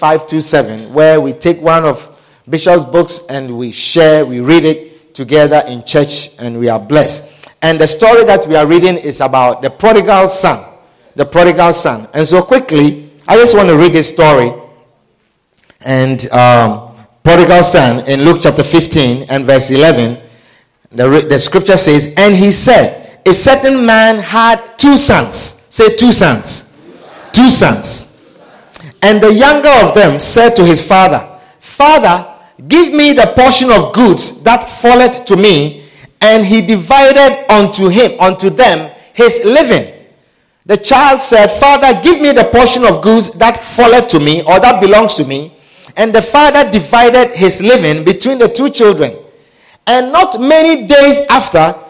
527, where we take one of Bishop's books and we share, we read it together in church, and we are blessed. And the story that we are reading is about the prodigal son. The prodigal son. And so, quickly, I just want to read this story. And um, prodigal son in Luke chapter 15 and verse 11, the, the scripture says, And he said, A certain man had two sons. Say, two sons. Two sons. And the younger of them said to his father, Father, give me the portion of goods that falleth to me. And he divided unto him, unto them, his living. The child said, Father, give me the portion of goods that falleth to me, or that belongs to me. And the father divided his living between the two children. And not many days after,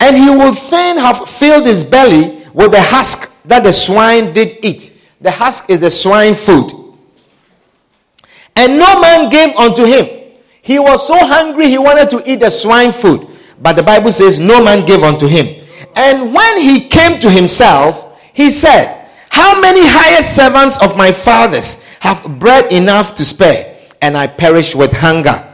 And he would fain have filled his belly with the husk that the swine did eat. The husk is the swine food. And no man gave unto him. He was so hungry he wanted to eat the swine food. But the Bible says no man gave unto him. And when he came to himself, he said, How many hired servants of my father's have bread enough to spare, and I perish with hunger?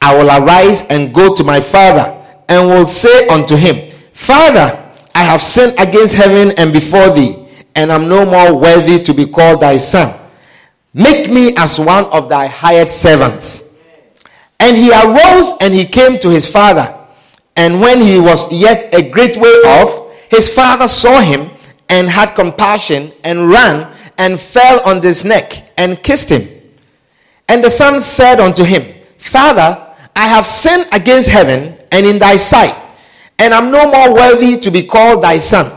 I will arise and go to my father, and will say unto him, Father, I have sinned against heaven and before thee, and I am no more worthy to be called thy son. Make me as one of thy hired servants. And he arose and he came to his father. And when he was yet a great way off, his father saw him and had compassion and ran and fell on his neck and kissed him. And the son said unto him, Father, I have sinned against heaven and in thy sight, and I am no more worthy to be called thy son.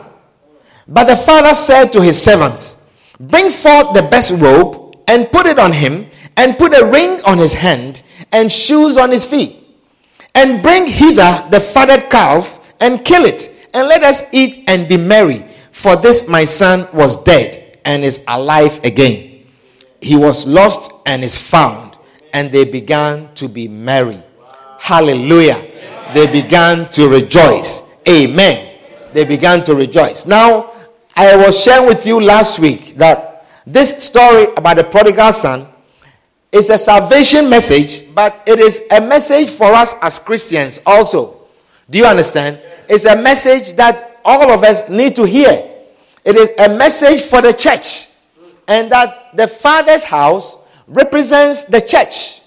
But the father said to his servants, Bring forth the best robe and put it on him, and put a ring on his hand and shoes on his feet. And bring hither the fatted calf and kill it, and let us eat and be merry. For this my son was dead and is alive again. He was lost and is found, and they began to be merry. Hallelujah. They began to rejoice. Amen. They began to rejoice. Now, I was sharing with you last week that this story about the prodigal son is a salvation message, but it is a message for us as Christians also. Do you understand? It's a message that all of us need to hear. It is a message for the church, and that the Father's house represents the church,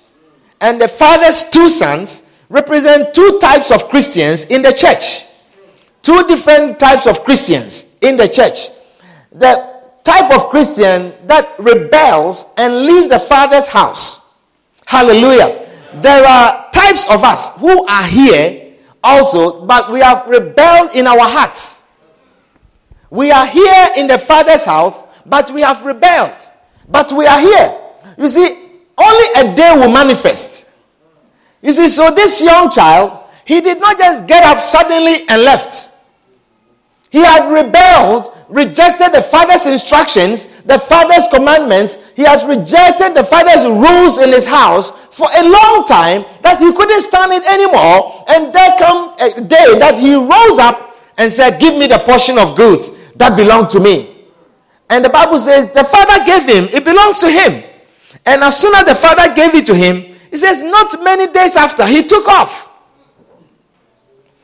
and the Father's two sons represent two types of Christians in the church. Two different types of Christians in the church. The type of Christian that rebels and leaves the Father's house. Hallelujah. There are types of us who are here also, but we have rebelled in our hearts. We are here in the Father's house, but we have rebelled. But we are here. You see, only a day will manifest. You see, so this young child, he did not just get up suddenly and left. He had rebelled, rejected the father's instructions, the father's commandments. He has rejected the father's rules in his house for a long time that he couldn't stand it anymore. And there come a day that he rose up and said, Give me the portion of goods that belong to me. And the Bible says the father gave him, it belongs to him. And as soon as the father gave it to him, he says, not many days after, he took off.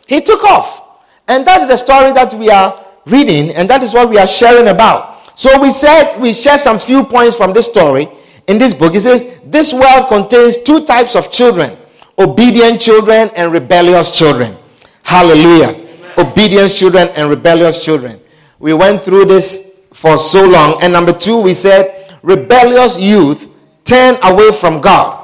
He took off. And that's the story that we are reading, and that is what we are sharing about. So we said we share some few points from this story in this book. It says this world contains two types of children obedient children and rebellious children. Hallelujah. Amen. Obedience children and rebellious children. We went through this for so long. And number two, we said rebellious youth turn away from God.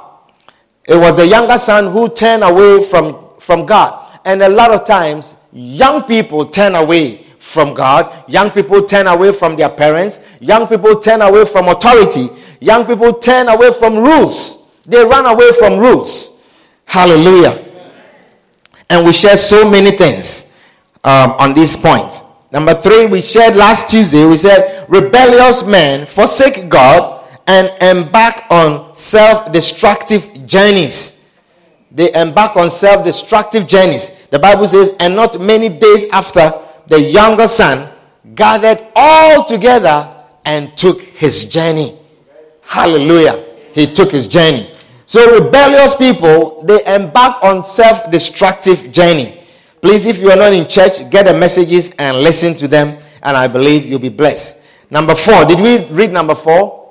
It was the younger son who turned away from, from God. And a lot of times, young people turn away from God. Young people turn away from their parents. Young people turn away from authority. Young people turn away from rules. They run away from rules. Hallelujah. And we share so many things um, on these points. Number three, we shared last Tuesday, we said rebellious men forsake God and embark on self destructive journeys. They embark on self destructive journeys. The Bible says, and not many days after, the younger son gathered all together and took his journey. Hallelujah. He took his journey. So rebellious people, they embark on self-destructive journey. Please, if you are not in church, get the messages and listen to them, and I believe you'll be blessed. Number four, did we read number four?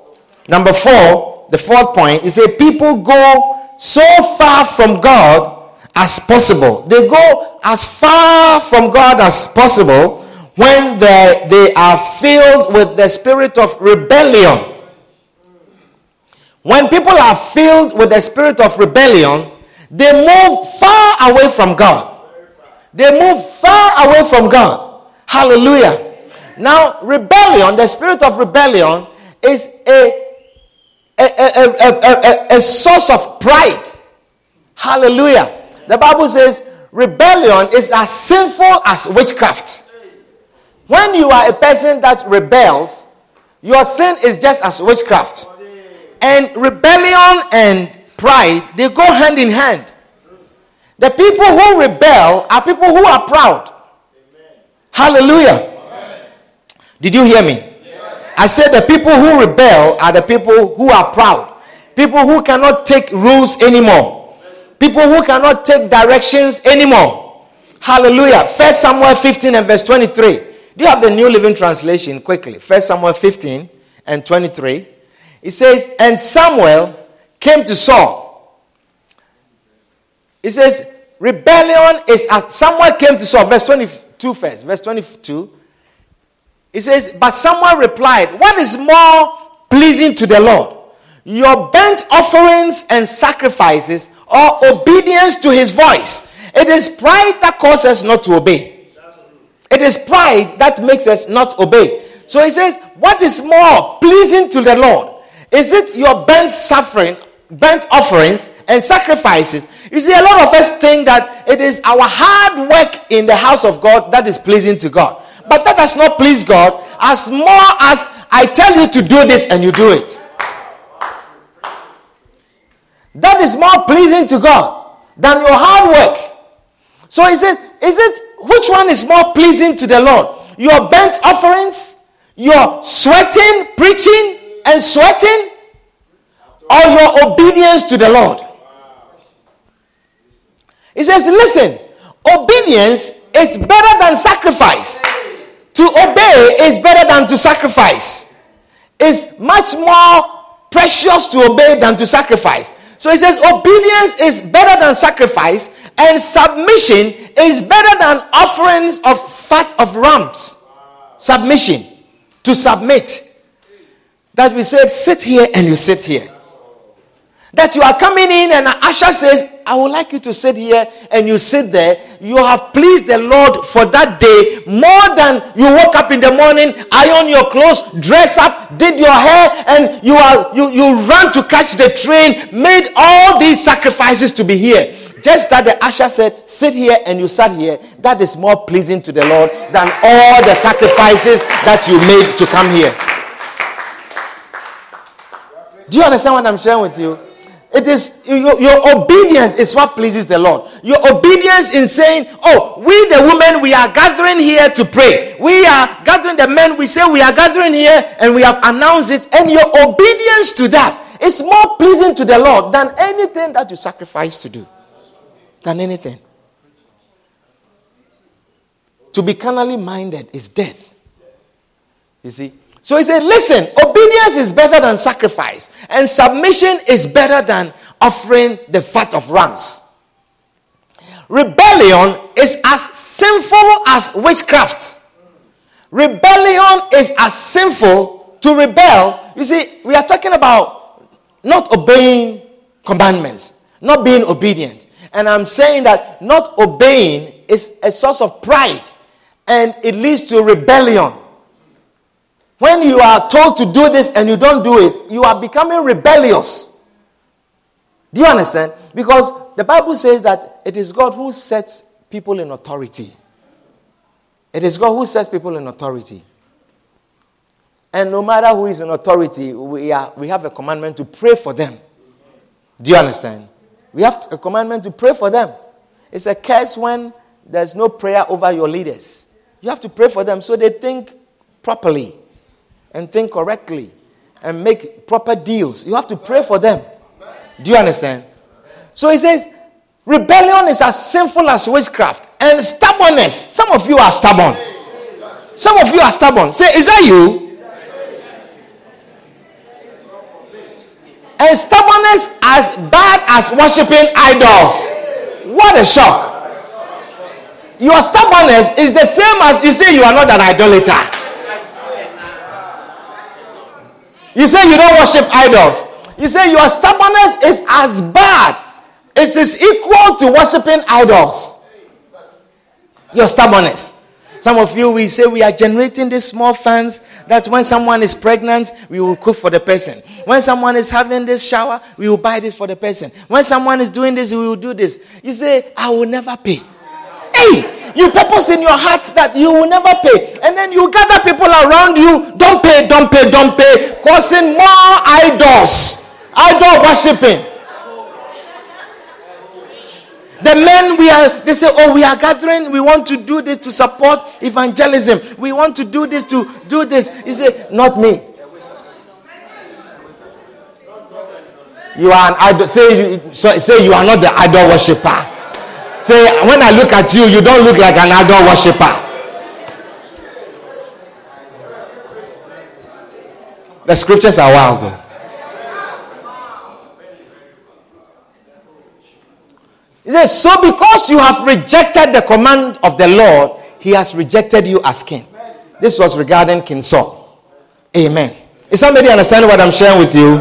Number four, the fourth point, is that people go so far from God as possible. They go as far from God as possible when they, they are filled with the spirit of rebellion. When people are filled with the spirit of rebellion, they move far away from God. They move far away from God. Hallelujah. Now, rebellion, the spirit of rebellion, is a, a, a, a, a, source of pride. Hallelujah. The Bible says rebellion is as sinful as witchcraft. When you are a person that rebels, your sin is just as witchcraft. And rebellion and pride, they go hand in hand. The people who rebel are people who are proud. Hallelujah. Did you hear me? I said the people who rebel are the people who are proud. People who cannot take rules anymore. People who cannot take directions anymore. Hallelujah. First Samuel 15 and verse 23. Do you have the New Living Translation quickly? First Samuel 15 and 23. It says, And Samuel came to Saul. It says, Rebellion is as Samuel came to Saul. Verse 22 first. Verse 22. It says, But someone replied, What is more pleasing to the Lord? Your burnt offerings and sacrifices or obedience to his voice. It is pride that causes us not to obey. It is pride that makes us not obey. So he says, What is more pleasing to the Lord? Is it your burnt suffering, burnt offerings, and sacrifices? You see, a lot of us think that it is our hard work in the house of God that is pleasing to God. But that does not please God as more as I tell you to do this and you do it. That is more pleasing to God than your hard work. So he says, is it which one is more pleasing to the Lord? Your burnt offerings, your sweating, preaching, and sweating or your obedience to the Lord? He says, Listen, obedience is better than sacrifice. To obey is better than to sacrifice. It's much more precious to obey than to sacrifice. So he says, obedience is better than sacrifice, and submission is better than offerings of fat of rams. Submission. To submit. That we said, sit here and you sit here. That you are coming in and usher says, I would like you to sit here and you sit there. You have pleased the Lord for that day more than you woke up in the morning, iron your clothes, dress up, did your hair, and you are you, you ran to catch the train, made all these sacrifices to be here. Just that the usher said, sit here and you sat here, that is more pleasing to the Lord than all the sacrifices that you made to come here. Do you understand what I'm sharing with you? It is your, your, obedience is what pleases the Lord. Your obedience in saying, Oh, we the women, we are gathering here to pray. We are gathering the men, we say we are gathering here and we have announced it. And your obedience to that is more pleasing to the Lord than anything that you sacrifice to do. Than anything. to be carnally minded is death. You see? So he said, listen, obedience is better than sacrifice, and submission is better than offering the fat of rams. Rebellion is as sinful as witchcraft. Rebellion is as sinful to rebel. You see, we are talking about not obeying commandments, not being obedient. And I'm saying that not obeying is a source of pride and it leads to rebellion. When you are told to do this and you don't do it, you are becoming rebellious. Do you understand? Because the Bible says that it is God who sets people in authority. It is God who sets people in authority. And no matter who is in authority, we, are, we have a commandment to pray for them. Do you understand? We have a commandment to pray for them. It's a curse when there's no prayer over your leaders. You have to pray for them so they think properly and think correctly and make proper deals. You have to pray for them. Do you understand? So he says, rebellion is as sinful as witchcraft and stubbornness. Some of you are stubborn. Some of you are stubborn. Say, is that you? And stubbornness as bad as worshiping idols. What a shock. Your stubbornness is the same as you say you are not an idolater. You say you don't worship idols. You say your stubbornness is as bad. It is equal to worshiping idols. Your stubbornness. Some of you, we say we are generating these small funds that when someone is pregnant, we will cook for the person. When someone is having this shower, we will buy this for the person. When someone is doing this, we will do this. You say, I will never pay. Hey, you purpose in your heart that you will never pay. And then you gather people around you, don't pay, don't pay, don't pay, causing more idols, idol worshiping. The men we are, they say, oh, we are gathering, we want to do this to support evangelism. We want to do this to do this. He say, not me. You are an idol. Say you, say you are not the idol worshiper. Say, when I look at you, you don't look like an idol worshiper. The scriptures are wild. Though. He says, So because you have rejected the command of the Lord, he has rejected you as king. This was regarding King Saul. Amen. Is somebody understanding what I'm sharing with you?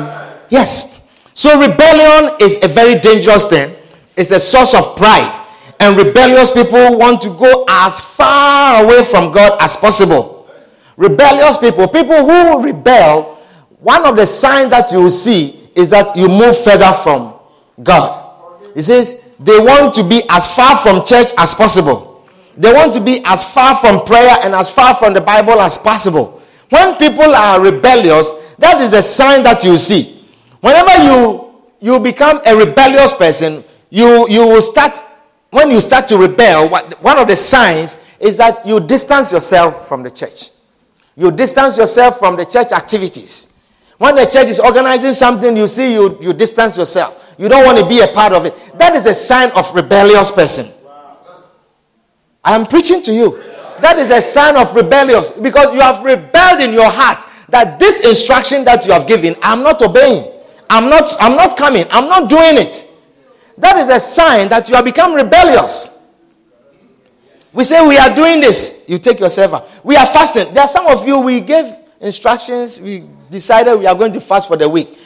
Yes. So rebellion is a very dangerous thing. It's a source of pride. And rebellious people want to go as far away from God as possible. Rebellious people, people who rebel, one of the signs that you will see is that you move further from God. He says, they want to be as far from church as possible. They want to be as far from prayer and as far from the Bible as possible. When people are rebellious, that is a sign that you see. Whenever you you become a rebellious person, you you will start when you start to rebel. one of the signs is that you distance yourself from the church. You distance yourself from the church activities. When the church is organizing something, you see you you distance yourself. You don't want to be a part of it. That is a sign of rebellious person. I am preaching to you. That is a sign of rebellious because you have rebelled in your heart that this instruction that you have given, I'm not obeying. I'm not, I'm not coming. I'm not doing it. That is a sign that you have become rebellious. We say we are doing this. You take yourself out. We are fasting. There are some of you, we gave instructions. We decided we are going to fast for the week.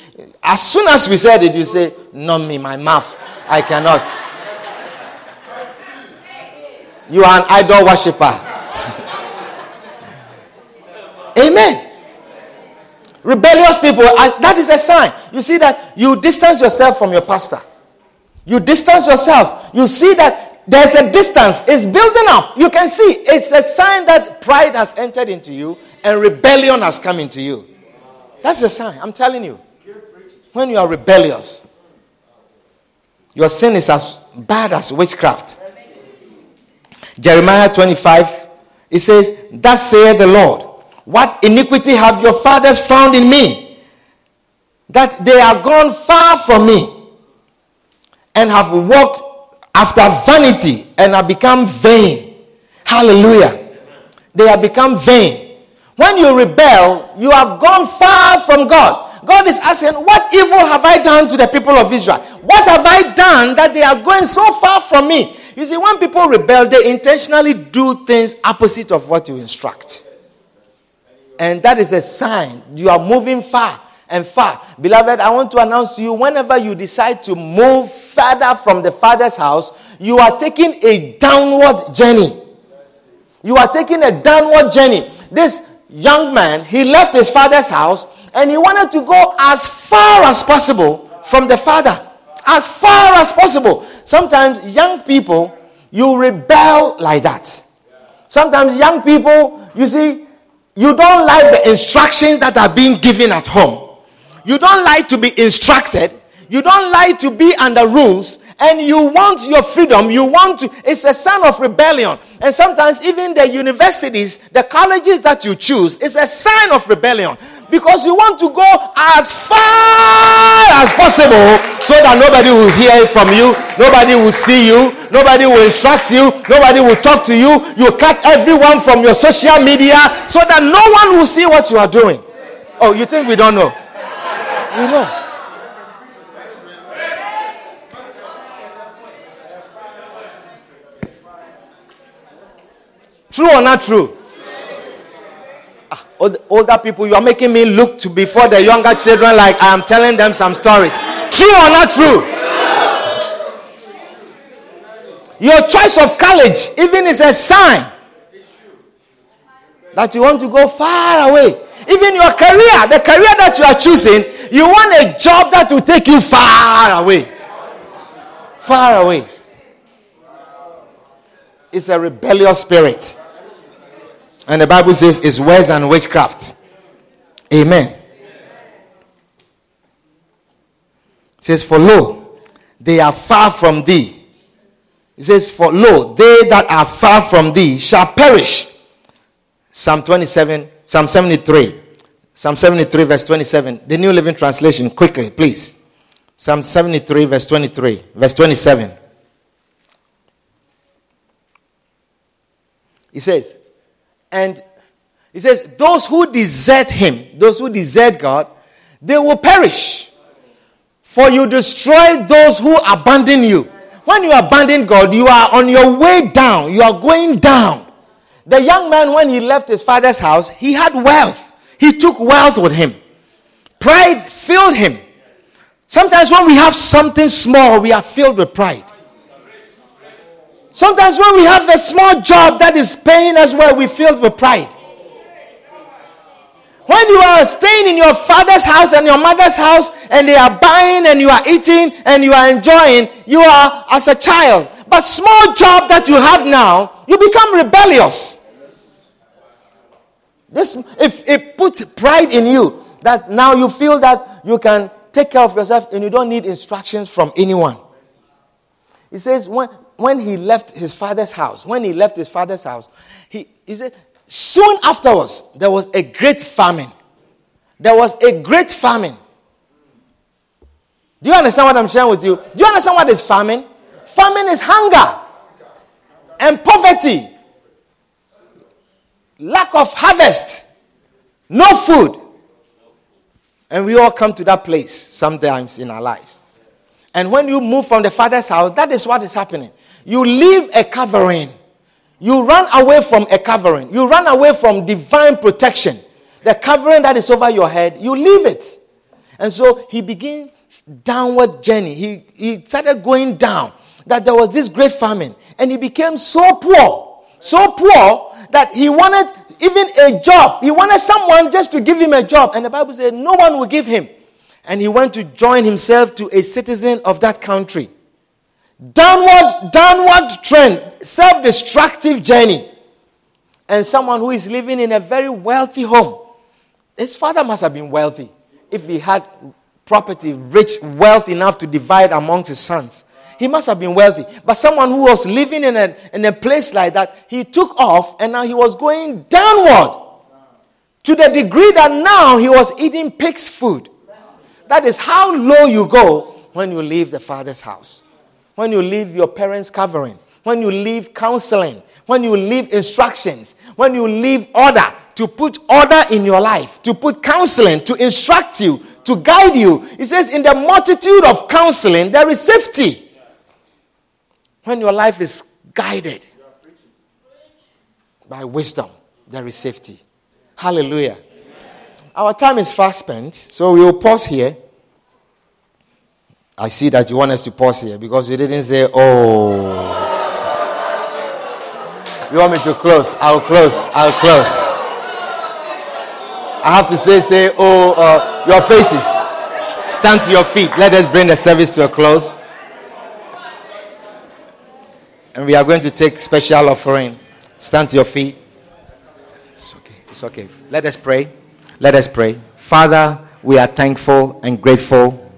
As soon as we said it, you say, Not me, my mouth. I cannot. You are an idol worshiper. Amen. Rebellious people, that is a sign. You see that you distance yourself from your pastor. You distance yourself. You see that there's a distance. It's building up. You can see it's a sign that pride has entered into you and rebellion has come into you. That's a sign. I'm telling you. When you are rebellious, your sin is as bad as witchcraft. Jeremiah 25, it says, Thus saith the Lord, What iniquity have your fathers found in me? That they are gone far from me and have walked after vanity and have become vain. Hallelujah. They have become vain. When you rebel, you have gone far from God. God is asking, What evil have I done to the people of Israel? What have I done that they are going so far from me? You see, when people rebel, they intentionally do things opposite of what you instruct. And that is a sign you are moving far and far. Beloved, I want to announce to you whenever you decide to move further from the Father's house, you are taking a downward journey. You are taking a downward journey. This young man, he left his father's house and he wanted to go as far as possible from the father. As far as possible. Sometimes young people, you rebel like that. Sometimes young people, you see, you don't like the instructions that are being given at home. You don't like to be instructed. You don't like to be under rules. And you want your freedom. You want to. It's a sign of rebellion. And sometimes even the universities, the colleges that you choose, is a sign of rebellion. Because you want to go as far as possible so that nobody will hear from you, nobody will see you, nobody will instruct you, nobody will talk to you. You cut everyone from your social media so that no one will see what you are doing. Oh, you think we don't know? We know. True or not true? Ah, older people, you are making me look to before the younger children like I am telling them some stories. True or not true? Your choice of college even is a sign that you want to go far away. Even your career, the career that you are choosing, you want a job that will take you far away. Far away. It's a rebellious spirit. And the Bible says it's worse than witchcraft. Amen. It says, For lo, they are far from thee. It says, For lo, they that are far from thee shall perish. Psalm 27, Psalm 73. Psalm 73, verse 27. The New Living Translation, quickly, please. Psalm 73, verse 23, verse 27. He says, and he says, Those who desert him, those who desert God, they will perish. For you destroy those who abandon you. When you abandon God, you are on your way down. You are going down. The young man, when he left his father's house, he had wealth. He took wealth with him. Pride filled him. Sometimes when we have something small, we are filled with pride. Sometimes when we have a small job that is paying us well, we're filled with pride. When you are staying in your father's house and your mother's house and they are buying and you are eating and you are enjoying, you are as a child. But small job that you have now, you become rebellious. This if it puts pride in you that now you feel that you can take care of yourself and you don't need instructions from anyone. He says when when he left his father's house, when he left his father's house, he, he said, soon afterwards, there was a great famine. There was a great famine. Do you understand what I'm sharing with you? Do you understand what is famine? Famine is hunger and poverty, lack of harvest, no food. And we all come to that place sometimes in our lives. And when you move from the father's house, that is what is happening. You leave a covering. You run away from a covering. You run away from divine protection. The covering that is over your head, you leave it. And so he begins downward journey. He, he started going down. That there was this great famine. And he became so poor. So poor that he wanted even a job. He wanted someone just to give him a job. And the Bible said no one will give him. And he went to join himself to a citizen of that country. Downward, downward trend, self destructive journey. And someone who is living in a very wealthy home. His father must have been wealthy if he had property, rich, wealth enough to divide amongst his sons. He must have been wealthy. But someone who was living in a, in a place like that, he took off and now he was going downward to the degree that now he was eating pig's food. That is how low you go when you leave the father's house when you leave your parents' covering, when you leave counseling, when you leave instructions, when you leave order, to put order in your life, to put counseling, to instruct you, to guide you. He says, In the multitude of counseling, there is safety. When your life is guided by wisdom, there is safety. Hallelujah. Our time is fast spent, so we will pause here. I see that you want us to pause here because you didn't say, oh. You want me to close? I'll close. I'll close. I have to say, say, oh, uh, your faces. Stand to your feet. Let us bring the service to a close. And we are going to take special offering. Stand to your feet. It's okay. It's okay. Let us pray. Let us pray. Father, we are thankful and grateful.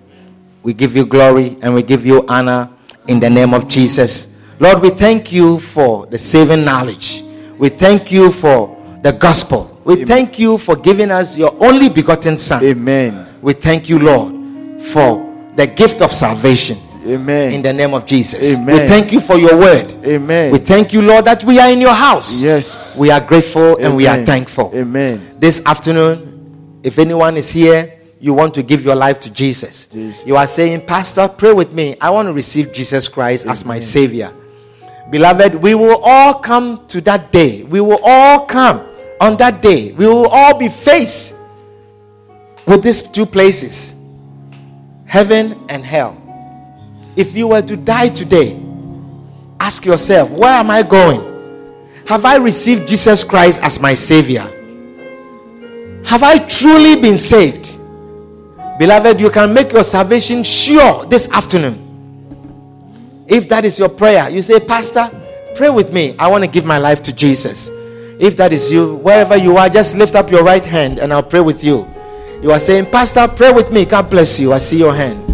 We give you glory and we give you honor in the name of Jesus. Lord, we thank you for the saving knowledge. We thank you for the gospel. We Amen. thank you for giving us your only begotten Son. Amen. We thank you, Lord, for the gift of salvation Amen. in the name of Jesus. Amen. We thank you for your word. Amen. We thank you, Lord, that we are in your house. yes. We are grateful and we are thankful. Amen. This afternoon, if anyone is here, you want to give your life to Jesus. Jesus. You are saying, Pastor, pray with me. I want to receive Jesus Christ as my Savior. Beloved, we will all come to that day. We will all come on that day. We will all be faced with these two places heaven and hell. If you were to die today, ask yourself, where am I going? Have I received Jesus Christ as my Savior? Have I truly been saved? Beloved, you can make your salvation sure this afternoon. If that is your prayer, you say, Pastor, pray with me. I want to give my life to Jesus. If that is you, wherever you are, just lift up your right hand and I'll pray with you. You are saying, Pastor, pray with me. God bless you. I see your hand.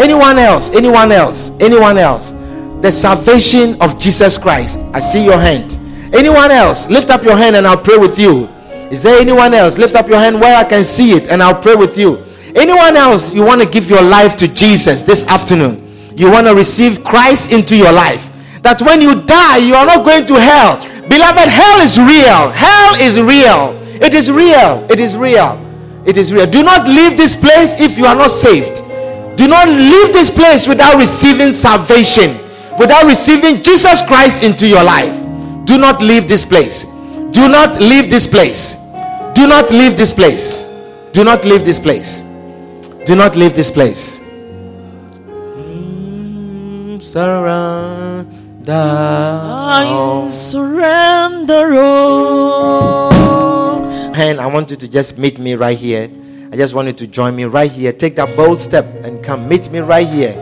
Anyone else? Anyone else? Anyone else? The salvation of Jesus Christ. I see your hand. Anyone else? Lift up your hand and I'll pray with you. Is there anyone else? Lift up your hand where I can see it and I'll pray with you. Anyone else you want to give your life to Jesus this afternoon? You want to receive Christ into your life. That when you die, you are not going to hell. Beloved, hell is real. Hell is real. It is real. It is real. It is real. Do not leave this place if you are not saved. Do not leave this place without receiving salvation, without receiving Jesus Christ into your life. Do not leave this place. Do not leave this place. Do not leave this place. Do not leave this place. Do not leave this place. Mm, Surrender. I surrender all. hand, I want you to just meet me right here. I just want you to join me right here. Take that bold step and come meet me right here.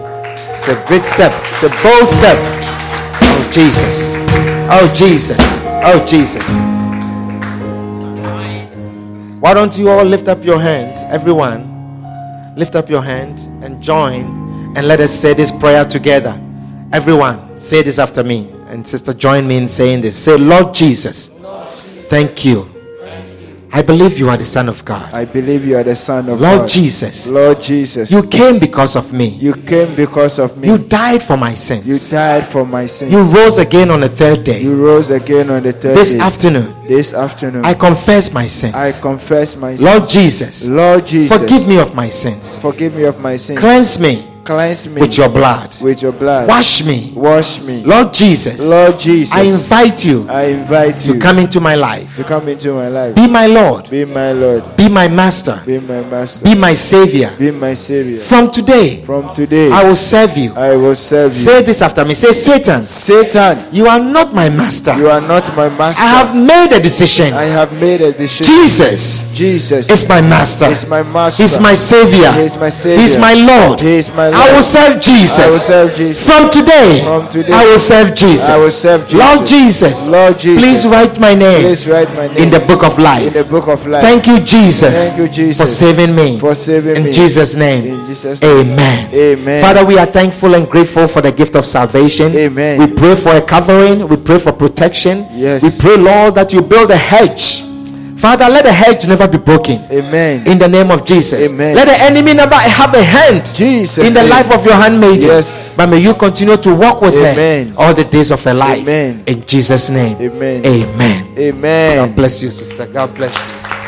It's a great step. It's a bold step. Oh, Jesus. Oh, Jesus. Oh, Jesus. Why don't you all lift up your hand, everyone? Lift up your hand and join and let us say this prayer together. Everyone, say this after me. And sister, join me in saying this. Say, Lord Jesus, thank you. I believe you are the Son of God. I believe you are the Son of Lord God. Jesus, Lord Jesus. you came because of me. You came because of me. You died for my sins. You died for my sins. You rose again on the third day. You rose again on the third This day. afternoon, this afternoon. I confess my sins. I confess my sins. Lord Jesus, Lord Jesus. forgive me of my sins. Forgive me of my sins. Cleanse me Cleanse me with your blood. with your blood. Wash me. Wash me. Lord Jesus, Lord Jesus. I invite you I invite you to come into my life. to come into my life. Be my Lord. Be my Lord. Be my Master. Be my master. Be my Savior. Be my savior. From today, From today, I will serve you. I will serve you. Say this after me. Say, Satan, Satan, you are not my master. you are not my master. I have made a decision. I have made a decision. Jesus Jesus is my master. is my master. He's my savior. He is my savior. He's my Lord. He is my I will serve Jesus. I will serve Jesus. From today, From today, I will serve Jesus. I will serve Jesus. Lord Jesus, Lord Jesus. please write my name Please write my name in the book of in life. the book of life. Thank you, Jesus, Thank you, Jesus, for saving me. for saving in me. Jesus' name. In Jesus' name. Amen. Amen. Father, we are thankful and grateful for the gift of salvation. Amen. We pray for a covering. We pray for protection. Yes. We pray, Lord, that you build a hedge Father, let the hedge never be broken. Amen. In the name of Jesus. Amen. Let the enemy never have a hand Jesus in the name. life of your handmaiden. Yes. But may you continue to walk with Amen. her all the days of her life. Amen. In Jesus' name. Amen. Amen. Amen. God bless you, sister. God bless you.